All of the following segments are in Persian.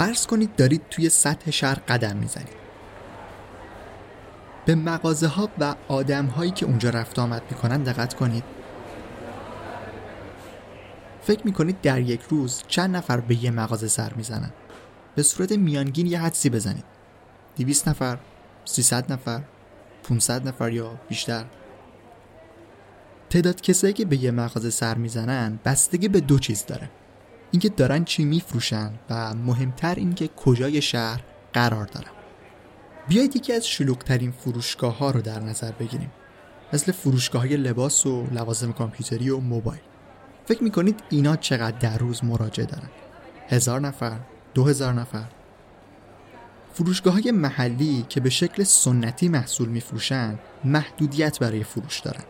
فرض کنید دارید توی سطح شهر قدم می‌زنید. به مغازه ها و آدم هایی که اونجا رفت آمد می‌کنن دقت کنید. فکر می‌کنید در یک روز چند نفر به یه مغازه سر می‌زنن. به صورت میانگین یه حدسی بزنید. 200 نفر 300 نفر 500 نفر یا بیشتر. تعداد کسایی که به یه مغازه سر می‌زنن بستگی به دو چیز داره. اینکه دارن چی میفروشن و مهمتر اینکه کجای شهر قرار دارن. بیایید یکی از شلوغترین فروشگاه ها رو در نظر بگیریم. مثل فروشگاه های لباس و لوازم کامپیوتری و موبایل. فکر می‌کنید اینا چقدر در روز مراجعه دارن؟ هزار نفر دو هزار نفر؟ فروشگاه های محلی که به شکل سنتی محصول میفروشن محدودیت برای فروش دارن.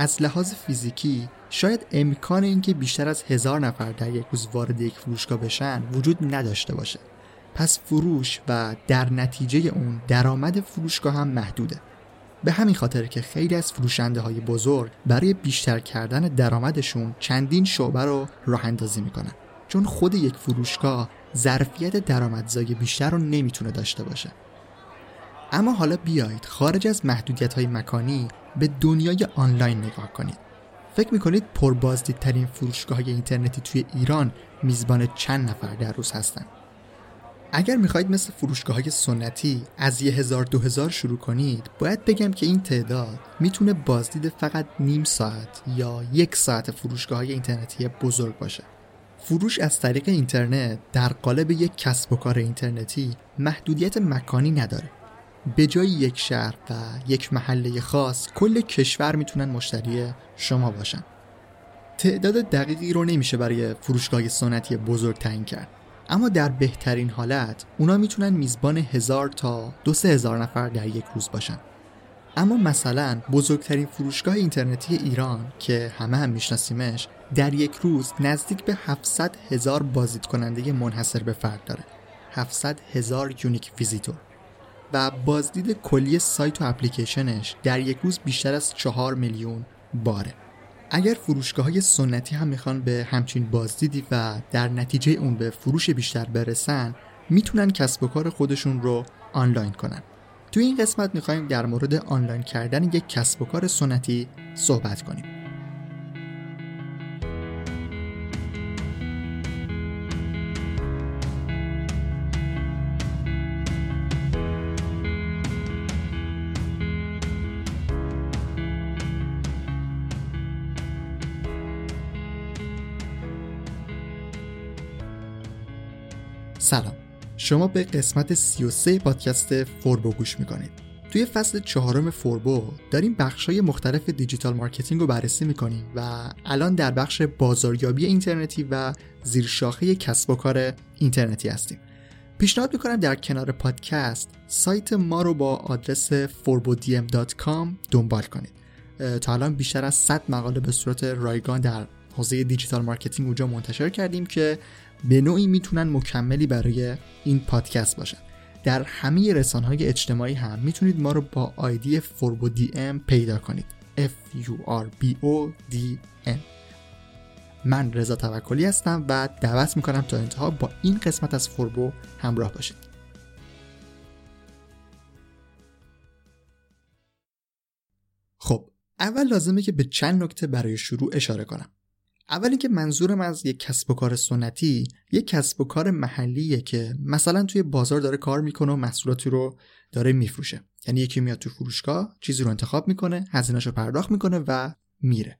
از لحاظ فیزیکی شاید امکان اینکه بیشتر از هزار نفر در یک روز وارد یک فروشگاه بشن وجود نداشته باشه. پس فروش و در نتیجه اون درآمد فروشگاه هم محدوده. به همین خاطر که خیلی از فروشنده های بزرگ برای بیشتر کردن درآمدشون چندین شعبه رو راه اندازی می‌کنن. چون خود یک فروشگاه ظرفیت درآمدزایی بیشتر رو نمی‌تونه داشته باشه. اما حالا بیایید خارج از محدودیت های مکانی به دنیای آنلاین نگاه کنید. فکر می‌کنید پربازدیدترین فروشگاه اینترنتی توی ایران میزبان چند نفر در روز هستند اگر می‌خواهید مثل فروشگاه های سنتی از یه هزار دو هزار شروع کنید باید بگم که این تعداد می‌تونه بازدید فقط نیم ساعت یا یک ساعت فروشگاه های اینترنتی بزرگ باشه. فروش از طریق اینترنت در قالب یک کسب و کار اینترنتی محدودیت مکانی نداره. به جای یک شهر و یک محله خاص کل کشور می‌تونن مشتری شما باشن. تعداد دقیقی رو نمیشه برای فروشگاه سنتی بزرگ تعیین کرد. اما در بهترین حالت اونا می‌تونن میزبان هزار تا دو سه هزار نفر در یک روز باشن. اما مثلا بزرگترین فروشگاه اینترنتی ایران که همه هم میشناسیمش در یک روز نزدیک به 700 هزار بازدید کننده منحصر به فرد داره. 700 هزار unique visitor. و بازدید کلی سایت و اپلیکیشنش در یک روز بیشتر از 4 میلیون باره. اگر فروشگاه های سنتی هم می‌خوان به همچین بازدیدی و در نتیجه اون به فروش بیشتر برسن می‌تونن کسب و کار خودشون رو آنلاین کنن. توی این قسمت می‌خوایم در مورد آنلاین کردن یک کسب و کار سنتی صحبت کنیم. شما به قسمت 33 پادکست فوربو گوش می‌کنید. توی فصل چهارم فوربو داریم بخشای مختلف digital marketing رو بررسی می‌کنیم و الان در بخش بازاریابی اینترنتی و زیرشاخه کسب و کار اینترنتی هستیم. پیشنهاد می‌کنم در کنار پادکست سایت ما رو با آدرس forbodm.com دنبال کنید. تا الان بیشتر از 100 مقاله به صورت رایگان در حوزه digital marketing اونجا منتشر کردیم که به نوعی می‌تونن مکملی برای این پادکست باشن. در همه رسانه های اجتماعی هم می‌تونید ما رو با آیدی فوربو دی ام پیدا کنید. F U R B O D M. من رضا توکلی هستم و دعوت می‌کنم تا انتها با این قسمت از فوربو همراه باشید. خب اول لازمه که به چند نکته برای شروع اشاره کنم. اول اینکه منظورم از یک کسب و کار سنتی یک کسب و کار محلیه که مثلا توی بازار داره کار می‌کنه و محصولاتی رو داره میفروشه. یعنی یکی میاد تو فروشگاه چیزی رو انتخاب می‌کنه هزینهش رو پرداخت می‌کنه و میره.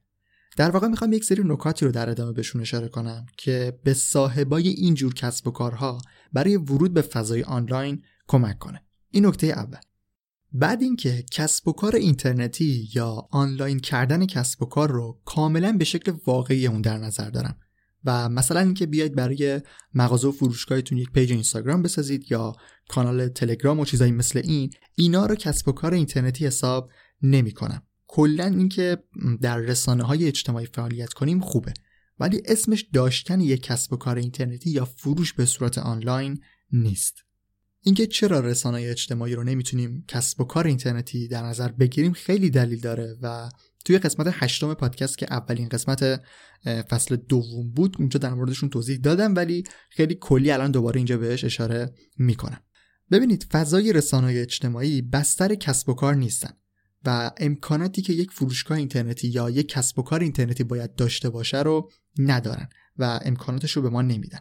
در واقع می‌خوام یک سری نکاتی رو در ادامه بهشون اشاره کنم که به صاحبای این جور کسب و کارها برای ورود به فضای آنلاین کمک کنه. این نکته اول. بعد اینکه کسب و کار اینترنتی یا آنلاین کردن کسب و کار رو کاملا به شکل واقعی اون در نظر دارم. و مثلا اینکه بیاید برای مغازه و فروشگاهتون یک پیج اینستاگرام بسازید یا کانال تلگرام و چیزایی مثل این اینا رو کسب و کار اینترنتی حساب نمی کنم. کلا اینکه در رسانه های اجتماعی فعالیت کنیم خوبه. ولی اسمش داشتن یک کسب و کار اینترنتی یا فروش به صورت آنلاین نیست. اینکه چرا رسانه اجتماعی رو نمی‌تونیم کسب و کار اینترنتی در نظر بگیریم خیلی دلیل داره و توی قسمت هشتم پادکست که اولین قسمت فصل دوم بود اونجا در موردشون توضیح دادم ولی خیلی کلی الان دوباره اینجا بهش اشاره می‌کنم. ببینید فضای رسانه اجتماعی بستر کسب و کار نیستن و امکاناتی که یک فروشگاه اینترنتی یا یک کسب و کار اینترنتی باید داشته باشه رو ندارن و امکاناتش رو به ما نمیدن.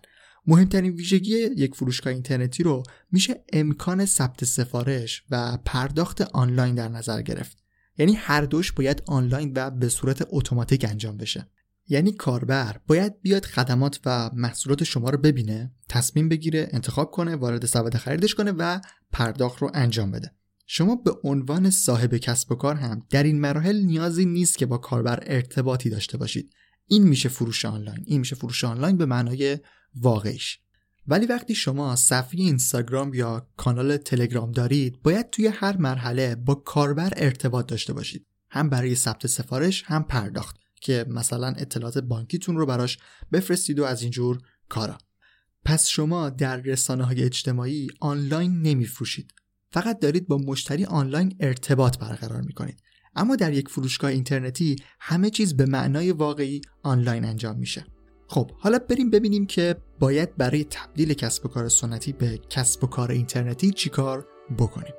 مهمترین ویژگی یک فروشگاه اینترنتی رو میشه امکان ثبت سفارش و پرداخت آنلاین در نظر گرفت. یعنی هر دوش باید آنلاین و به صورت اتوماتیک انجام بشه. یعنی کاربر باید بیاد خدمات و محصولات شما رو ببینه تصمیم بگیره انتخاب کنه وارد سبد خریدش کنه و پرداخت رو انجام بده. شما به عنوان صاحب کسب و کار هم در این مراحل نیازی نیست که با کاربر ارتباطی داشته باشید. این میشه فروش آنلاین. این میشه فروش آنلاین به معنای واقعیش. ولی وقتی شما صفحه اینستاگرام یا کانال تلگرام دارید باید توی هر مرحله با کاربر ارتباط داشته باشید. هم برای ثبت سفارش هم پرداخت که مثلا اطلاعات بانکیتون رو براش بفرستید و از اینجور کارا. پس شما در رسانه های اجتماعی آنلاین نمیفروشید. فقط دارید با مشتری آنلاین ارتباط برقرار می‌کنید. اما در یک فروشگاه اینترنتی همه چیز به معنای واقعی آنلاین انجام میشه. خب حالا بریم ببینیم که باید برای تبدیل کسب و کار سنتی به کسب و کار اینترنتی چیکار بکنیم.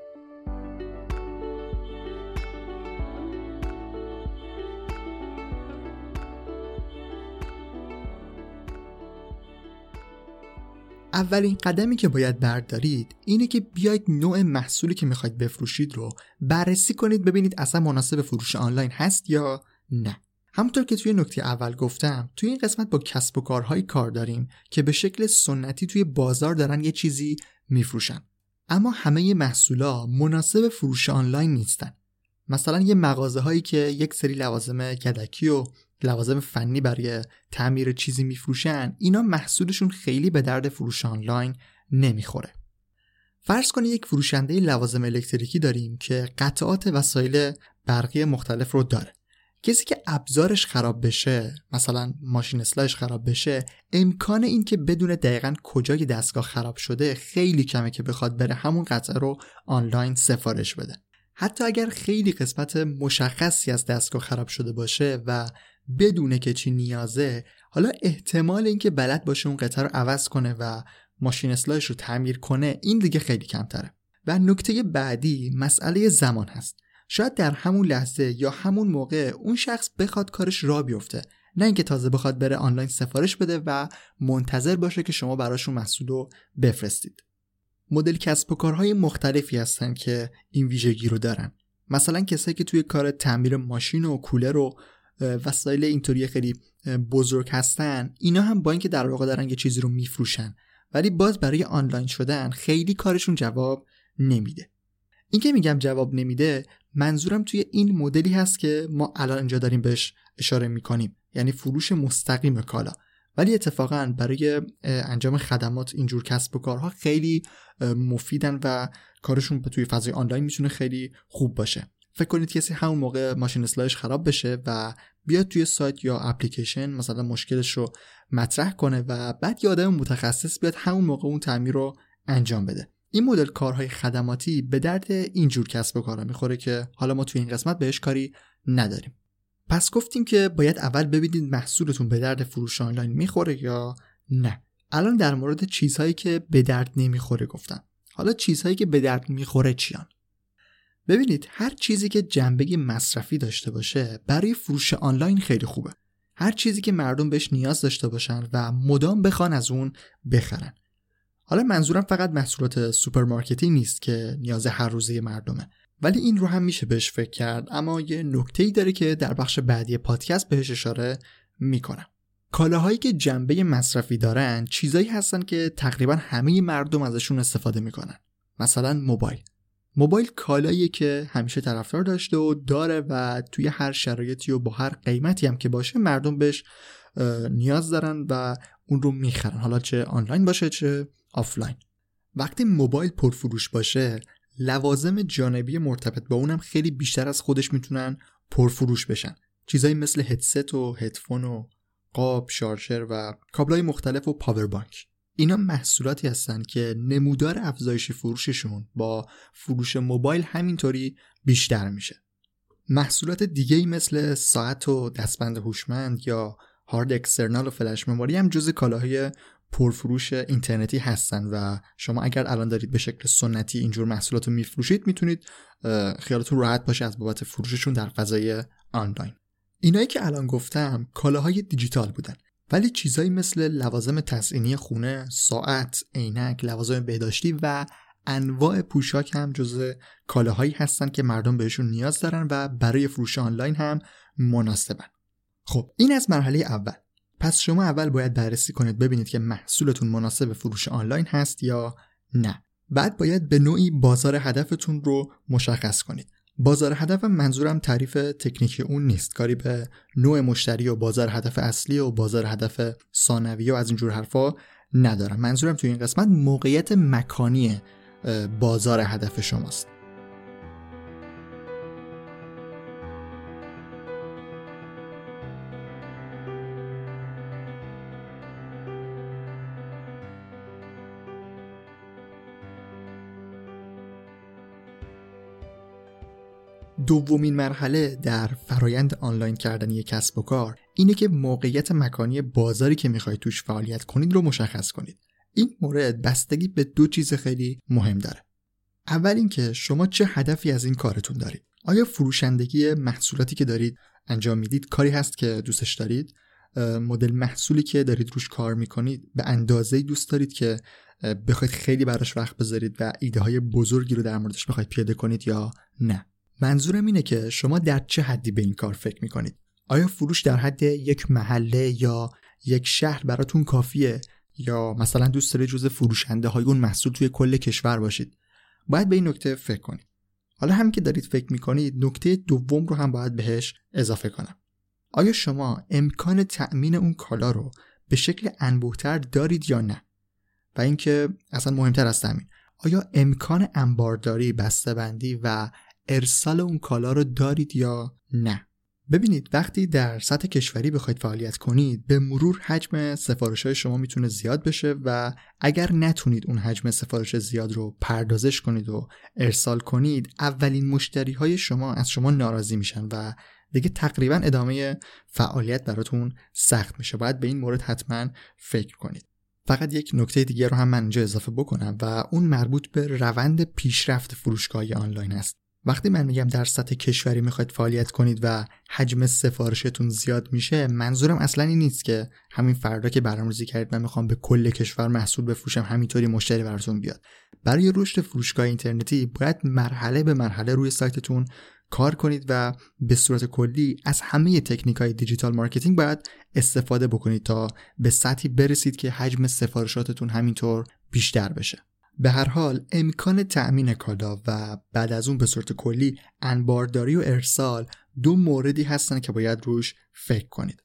اولین قدمی که باید بردارید اینه که بیاید نوع محصولی که می‌خواید بفروشید رو بررسی کنید ببینید اصلا مناسب فروش آنلاین هست یا نه. همونطور که توی نکته اول گفتم توی این قسمت با کسب و کارهایی کار داریم که به شکل سنتی توی بازار دارن یه چیزی میفروشن. اما همه محصولا مناسب فروش آنلاین نیستن. مثلا یه مغازه هایی که یک سری لوازم گدکی و لوازم فنی برای تعمیر چیزی میفروشن اینا محصولشون خیلی به درد فروش آنلاین نمی‌خوره. فرض کنید یک فروشنده لوازم الکتریکی داریم که قطعات وسایل برقی مختلف رو داره. کسی که ابزارش خراب بشه مثلا ماشین اصلاحش خراب بشه امکان این که بدون دقیقا کجای دستگاه خراب شده خیلی کمه که بخواد بره همون قطعه رو آنلاین سفارش بده. حتی اگر خیلی قسمت مشخصی از دستگاه خراب شده باشه و بدونه که چی نیازه حالا احتمال اینکه بلد باشه اون قطعه رو عوض کنه و ماشین اصلاحش رو تعمیر کنه این دیگه خیلی کمتره. و نکته بعدی مسئله زمان هست. شاید در همون لحظه یا همون موقع اون شخص بخواد کارش را بیفته. نه اینکه تازه بخواد بره آنلاین سفارش بده و منتظر باشه که شما براشون محصول رو بفرستید. مدل کسب و کارهای مختلفی هستن که این ویژگی رو دارن. مثلا کسایی که توی کار تعمیر ماشین و کولر و وسایل اینطوری خیلی بزرگ هستن اینا هم با اینکه در واقع دارن یه چیزی رو میفروشن ولی باز برای آنلاین شدن خیلی کارشون جواب نمیده. این که میگم جواب نمیده منظورم توی این مدلی هست که ما الان اینجا داریم بهش اشاره می‌کنیم یعنی فروش مستقیم کالا. ولی اتفاقا برای انجام خدمات اینجور کسب و کارها خیلی مفیدن و کارشون توی فضای آنلاین می‌تونه خیلی خوب باشه. فکر کنید کسی همون موقع ماشین اصلاحش خراب بشه و بیاد توی سایت یا اپلیکیشن مثلا مشکلش رو مطرح کنه و بعد یه آدم متخصص بیاد همون موقع اون تعمیر رو انجام بده. این مدل کارهای خدماتی به درد اینجور کسب و کارا می‌خوره که حالا ما توی این قسمت بهش کاری نداریم. پس گفتیم که باید اول ببینید محصولتون به درد فروش آنلاین می‌خوره یا نه. الان در مورد چیزهایی که به درد نمی‌خوره گفتم. حالا چیزهایی که به درد می‌خوره چیان؟ ببینید هر چیزی که جنبه مصرفی داشته باشه برای فروش آنلاین خیلی خوبه. هر چیزی که مردم بهش نیاز داشته باشن و مدام بخوان از اون بخرن. حالا منظورم فقط محصولات سوپرمارکتی نیست که نیاز هر روزه مردمه. ولی این رو هم میشه بهش فکر کرد اما یه نکته ای داره که در بخش بعدی پادکست بهش اشاره می‌کنم. کالاهایی که جنبه مصرفی دارن چیزایی هستن که تقریبا همه مردم ازشون استفاده می‌کنن. مثلا موبایل. موبایل کالاییه که همیشه طرفدار داشته و داره و توی هر شرایطی و با هر قیمتی هم که باشه مردم بهش نیاز دارن و اون رو می‌خرن. حالا چه آنلاین باشه چه آفلاین. وقتی موبایل پرفروش باشه لوازم جانبی مرتبط با اونم خیلی بیشتر از خودش می‌تونن پرفروش بشن. چیزایی مثل هدست و هدفون و قاب شارژر و کابلای مختلف و power bank اینا محصولاتی هستن که نمودار افزایش فروششون با فروش موبایل همینطوری بیشتر میشه. محصولات دیگه ای مثل ساعت و دستبند هوشمند یا هارد external و flash memory هم جز کالاهای پرفروش اینترنتی هستن و شما اگر الان دارید به شکل سنتی اینجور محصولات رو میفروشید می‌تونید خیالتون راحت باشه از بابت فروششون در فضای آنلاین. اینایی که الان گفتم کالاهای دیجیتال بودن. ولی چیزایی مثل لوازم تزئینی خونه، ساعت، عینک، لوازم بهداشتی و انواع پوشاک هم جزء کالاهایی هستن که مردم بهشون نیاز دارن و برای فروش آنلاین هم مناسبن. خب این از مرحله اول. پس شما اول باید بررسی کنید ببینید که محصولتون مناسب فروش آنلاین هست یا نه. بعد باید به نوعی بازار هدفتون رو مشخص کنید. بازار هدف منظورم تعریف تکنیکی اون نیست. کاری به نوع مشتری و بازار هدف اصلی و بازار هدف ثانویه و از اینجور حرفا ندارم. منظورم توی این قسمت موقعیت مکانی بازار هدف شماست. دومین مرحله در فرایند آنلاین کردن یک کسب و کار اینه که موقعیت مکانی بازاری که می‌خواید توش فعالیت کنید رو مشخص کنید. این مورد بستگی به دو چیز خیلی مهم داره. اول اینکه شما چه هدفی از این کارتون دارید. آیا فروشندگی محصولاتی که دارید انجام می‌دید کاری هست که دوستش دارید؟ مدل محصولی که دارید روش کار می‌کنید به اندازه دوست دارید که بخواید خیلی براش وقت بذارید و ایده های بزرگی رو در موردش بخواید پیاده کنید یا نه؟ منظورم اینه که شما در چه حدی به این کار فکر می‌کنید؟ آیا فروش در حد یک محله یا یک شهر براتون کافیه؟ یا مثلا دوست دارید جز فروشنده های اون محصول توی کل کشور باشید؟ باید به این نکته فکر کنید. حالا هم که دارید فکر می‌کنید نکته دوم رو هم باید بهش اضافه کنم. آیا شما امکان تأمین اون کالا رو به شکل انبوهتر دارید یا نه؟ و اینکه اصلا مهمتر از تأمین آیا امکان انبارداری بسته‌بندی و ارسال اون کالا رو دارید یا نه؟ ببینید وقتی در سطح کشوری بخواید فعالیت کنید به مرور حجم سفارش های شما می‌تونه زیاد بشه و اگر نتونید اون حجم سفارش زیاد رو پردازش کنید و ارسال کنید اولین مشتری های شما از شما ناراضی میشن و دیگه تقریبا ادامه فعالیت براتون سخت میشه. باید به این مورد حتما فکر کنید. فقط یک نکته دیگه رو هم من اینجا اضافه بکنم و اون مربوط به روند پیشرفت فروشگاه آنلاین است. وقتی من میگم در سطح کشوری می‌خواید فعالیت کنید و حجم سفارشتون زیاد میشه منظورم اصلا این نیست که همین فردا که برنامه‌ریزی کردید من می‌خوام به کل کشور محصول بفروشم همینطوری مشتری براتون بیاد. برای رشد فروشگاه اینترنتی باید مرحله به مرحله روی سایتتون کار کنید و به صورت کلی از همه تکنیک های digital marketing باید استفاده بکنید تا به سطحی برسید که حجم سفارشاتتون همینطور بیشتر بشه. به هر حال امکان تأمین کالا و بعد از اون به صورت کلی انبارداری و ارسال دو موردی هستن که باید روش فکر کنید.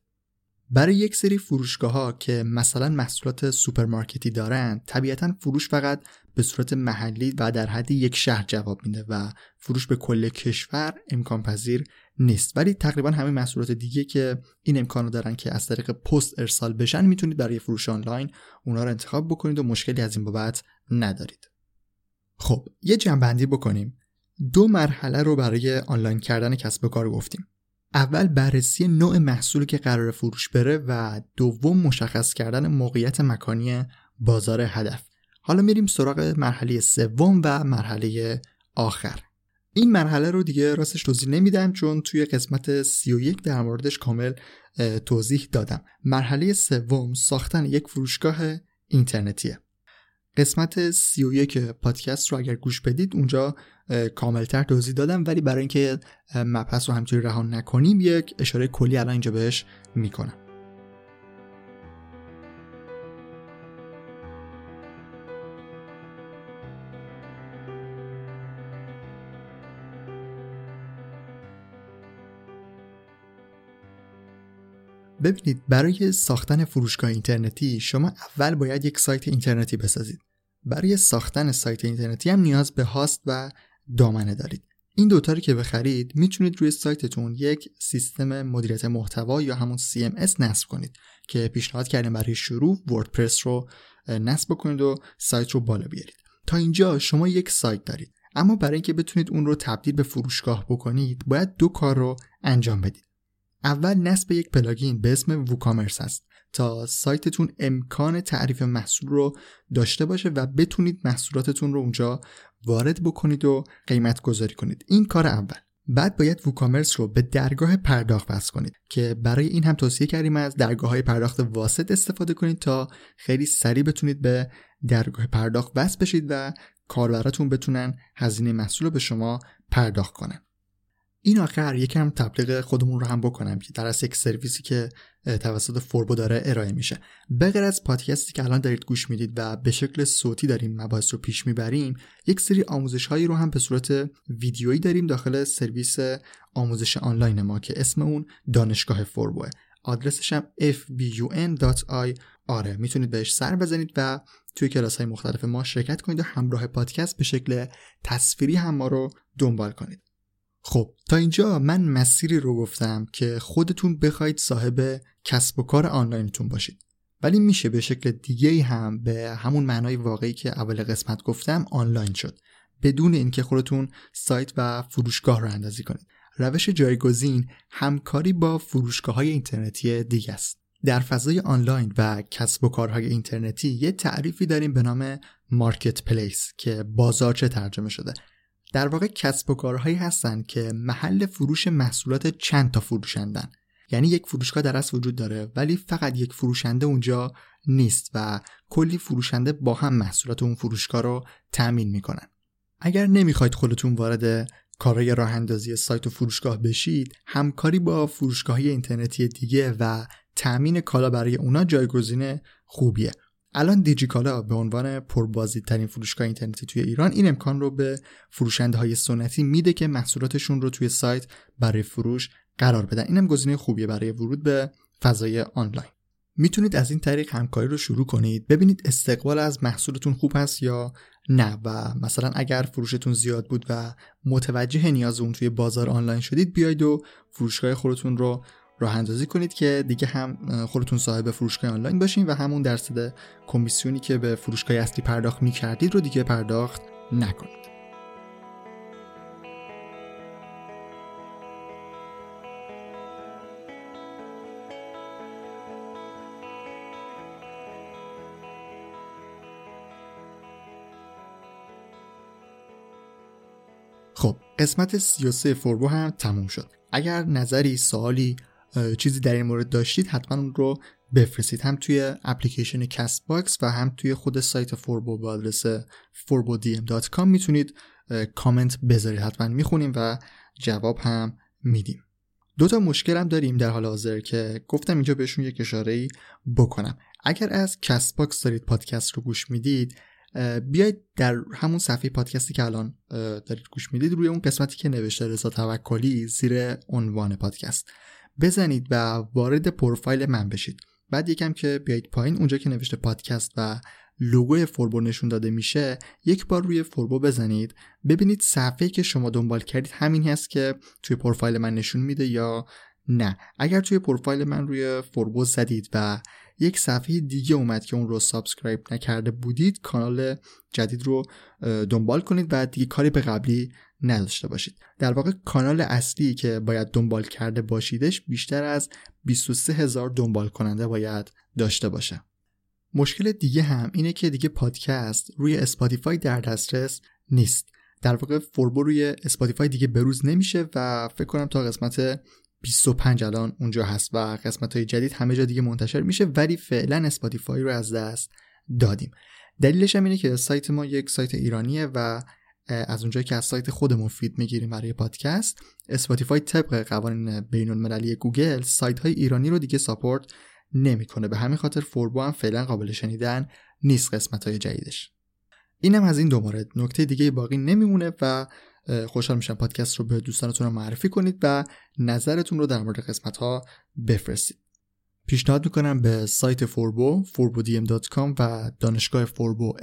برای یک سری فروشگاه ها که مثلا محصولات سوپرمارکتی دارن طبیعتا فروش فقط به صورت محلی و در حد یک شهر جواب میده و فروش به کل کشور امکان پذیر نیست. ولی تقریبا همه محصولات دیگه که این امکانو دارن که از طریق پست ارسال بشن می‌تونید برای فروش آنلاین اونا رو انتخاب بکنید و مشکلی از این بابت ندارید. خب یه جنبندی بکنیم. دو مرحله رو برای آنلاین کردن کسب و کار گفتیم. اول بررسی نوع محصولی که قرار فروش بره و دوم مشخص کردن موقعیت مکانی بازار هدف. حالا میریم سراغ مرحله سوم و مرحله آخر. این مرحله رو دیگه راستش توضیح نمیدم چون توی قسمت 31 در موردش کامل توضیح دادم. مرحله سوم ساختن یک فروشگاه اینترنتیه. قسمت 31 پادکست رو اگر گوش بدید اونجا کاملتر توضیح دادم ولی برای اینکه مبحث رو همینطوری رها نکنیم یک اشاره کلی الان اینجا بهش می‌کنم. ببینید برای ساختن فروشگاه اینترنتی شما اول باید یک سایت اینترنتی بسازید. برای ساختن سایت اینترنتی هم نیاز به هاست و دامنه دارید. این دوتا رو که بخرید می‌تونید روی سایتتون یک سیستم مدیریت محتوا یا همون CMS نصب کنید که پیشنهاد کردیم برای شروع وردپرس رو نصب کنید و سایت رو بالا بیارید. تا اینجا شما یک سایت دارید. اما برای اینکه بتونید اون رو تبدیل به فروشگاه بکنید باید دو کار رو انجام بدید. اول نصب یک پلاگین به اسم ووکامرس هست تا سایتتون امکان تعریف محصول رو داشته باشه و بتونید محصولاتتون رو اونجا وارد بکنید و قیمت گذاری کنید. این کار اول. بعد باید ووکامرس رو به درگاه پرداخت وصل کنید که برای این هم توصیه کردیم از درگاه های پرداخت واسط استفاده کنید تا خیلی سریع بتونید به درگاه پرداخت وصل بشید و کاربراتون بتونن هزینه محصول رو به شما پرداخت کنن. این آخر یکم تبلیغ خودمون رو هم بکنم که در از یک سرویسی که توسط فوربو داره ارائه میشه. بغیر از پادکستی که الان دارید گوش می‌دید و به شکل صوتی داریم مباحث رو پیش می‌بریم یک سری آموزش هایی رو هم به صورت ویدیویی داریم داخل سرویس آموزش آنلاین ما که اسم اون دانشگاه فوربوه. آدرسش هم fbun.i می‌تونید بهش سر بزنید و توی کلاس های مختلف ما شرکت کنید و همراه پادکست به شکل تصویری هم ما رو دنبال کنید. خب تا اینجا من مسیری رو گفتم که خودتون بخواید صاحب کسب و کار آنلاینتون باشید. ولی میشه به شکل دیگه هم به همون معنای واقعی که اول قسمت گفتم آنلاین شد. بدون اینکه خودتون سایت و فروشگاه رو اندازی کنید. روش جایگزین همکاری با فروشگاه های اینترنتی دیگه است. در فضای آنلاین و کسب و کارهای اینترنتی یه تعریفی داریم به نام مارکت پلیس که بازارچه ترجمه شده. در واقع کسب و کارهایی هستند که محل فروش محصولات چند تا فروشندن. یعنی یک فروشگاه در اصل وجود داره ولی فقط یک فروشنده اونجا نیست و کلی فروشنده با هم محصولات اون فروشگاه رو تأمین می‌کنن. اگر نمی‌خواید خودتون وارد کارهای راه اندازی سایت و فروشگاه بشید همکاری با فروشگاهی اینترنتی دیگه و تأمین کالا برای اونا جایگزین خوبیه. الان دیجیکالا به عنوان پربازدیدترین فروشگاه اینترنتی توی ایران این امکان رو به فروشنده های سنتی میده که محصولاتشون رو توی سایت برای فروش قرار بدن. اینم گزینه خوبیه برای ورود به فضای آنلاین. می‌تونید از این طریق همکاری رو شروع کنید. ببینید استقبال از محصولتون خوب هست یا نه و مثلا اگر فروشتون زیاد بود و متوجه نیاز اون توی بازار آنلاین شدید بیاید و فروشگاه خودتون رو راه اندازی کنید که دیگه هم خودتون صاحب فروشگاه آنلاین باشین و همون درصد کمیسیونی که به فروشگاه اصلی پرداخت می‌کردید رو دیگه پرداخت نکنید. خب قسمت 33 فوربو هم تموم شد. اگر نظری سوالی چیزی در این مورد داشتید حتما اون رو بفرستید. هم توی اپلیکیشن کست باکس و هم توی خود سایت فوربو با آدرس forbodm.com می‌تونید کامنت بذارید. حتما می‌خونیم و جواب هم میدیم. دو تا مشکل هم داریم در حال حاضر که گفتم اینجا بهشون یک اشاره ای بکنم. اگر از کست باکس دارید پادکست رو گوش می‌دید بیاید در همون صفحه پادکستی که الان دارید گوش می‌دید روی اون قسمتی که نوشته رضا توکلی زیر عنوان پادکست. بزنید و وارد پروفایل من بشید. بعد یکم که بیایید پایین اونجا که نوشته پادکست و لوگوی فوربو نشون داده میشه یک بار روی فوربو بزنید. ببینید صفحه که شما دنبال کردید همین هست که توی پروفایل من نشون میده یا نه. اگر توی پروفایل من روی فوربو زدید و یک صفحه دیگه اومد که اون رو subscribe نکرده بودید کانال جدید رو دنبال کنید و دیگه کاری به قبلی نداشته باشید. در واقع کانال اصلی که باید دنبال کرده باشیدش بیشتر از 23 هزار دنبال کننده باید داشته باشه. مشکل دیگه هم اینه که دیگه پادکست روی اسپاتیفای در دسترس نیست. در واقع فوربو روی اسپاتیفای دیگه بروز نمیشه و فکر کنم تا قسمت 25 الان اونجا هست و قسمت های جدید همه جا دیگه منتشر میشه ولی فعلا اسپاتیفای رو از دست دادیم. دلیلش هم اینه که سایت ما یک سایت ایرانیه و از اونجایی که از سایت خودمون feed می‌گیریم برای پادکست اسپاتیفای طبق قوانین بین المللی گوگل سایت های ایرانی رو دیگه support نمی‌کنه. به همین خاطر فوربو هم فعلا قابل شنیدن نیست قسمت های جدیدش. اینم از این دو مورد. نکته دیگه باقی نمیمونه و خوشحال میشم پادکست رو به دوستانتون رو معرفی کنید و نظرتون رو در مورد قسمت ها بفرستید. پیشنهاد می‌کنم به سایت فوربو forbodm.com و دانشگاه فوربو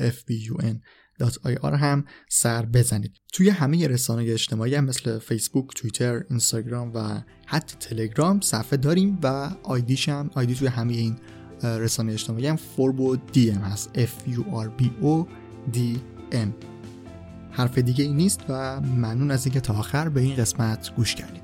fbun.ir هم سر بزنید. توی همه رسانه اجتماعی هم مثل فیسبوک، توییتر، اینستاگرام و حتی تلگرام صفحه داریم و آیدیش هم آیدی توی همه این رسانه اجتماعی هم فوربو دی ام هست. F U R B O D حرف دیگه ای نیست و ممنون از اینکه تا آخر به این قسمت گوش کردید.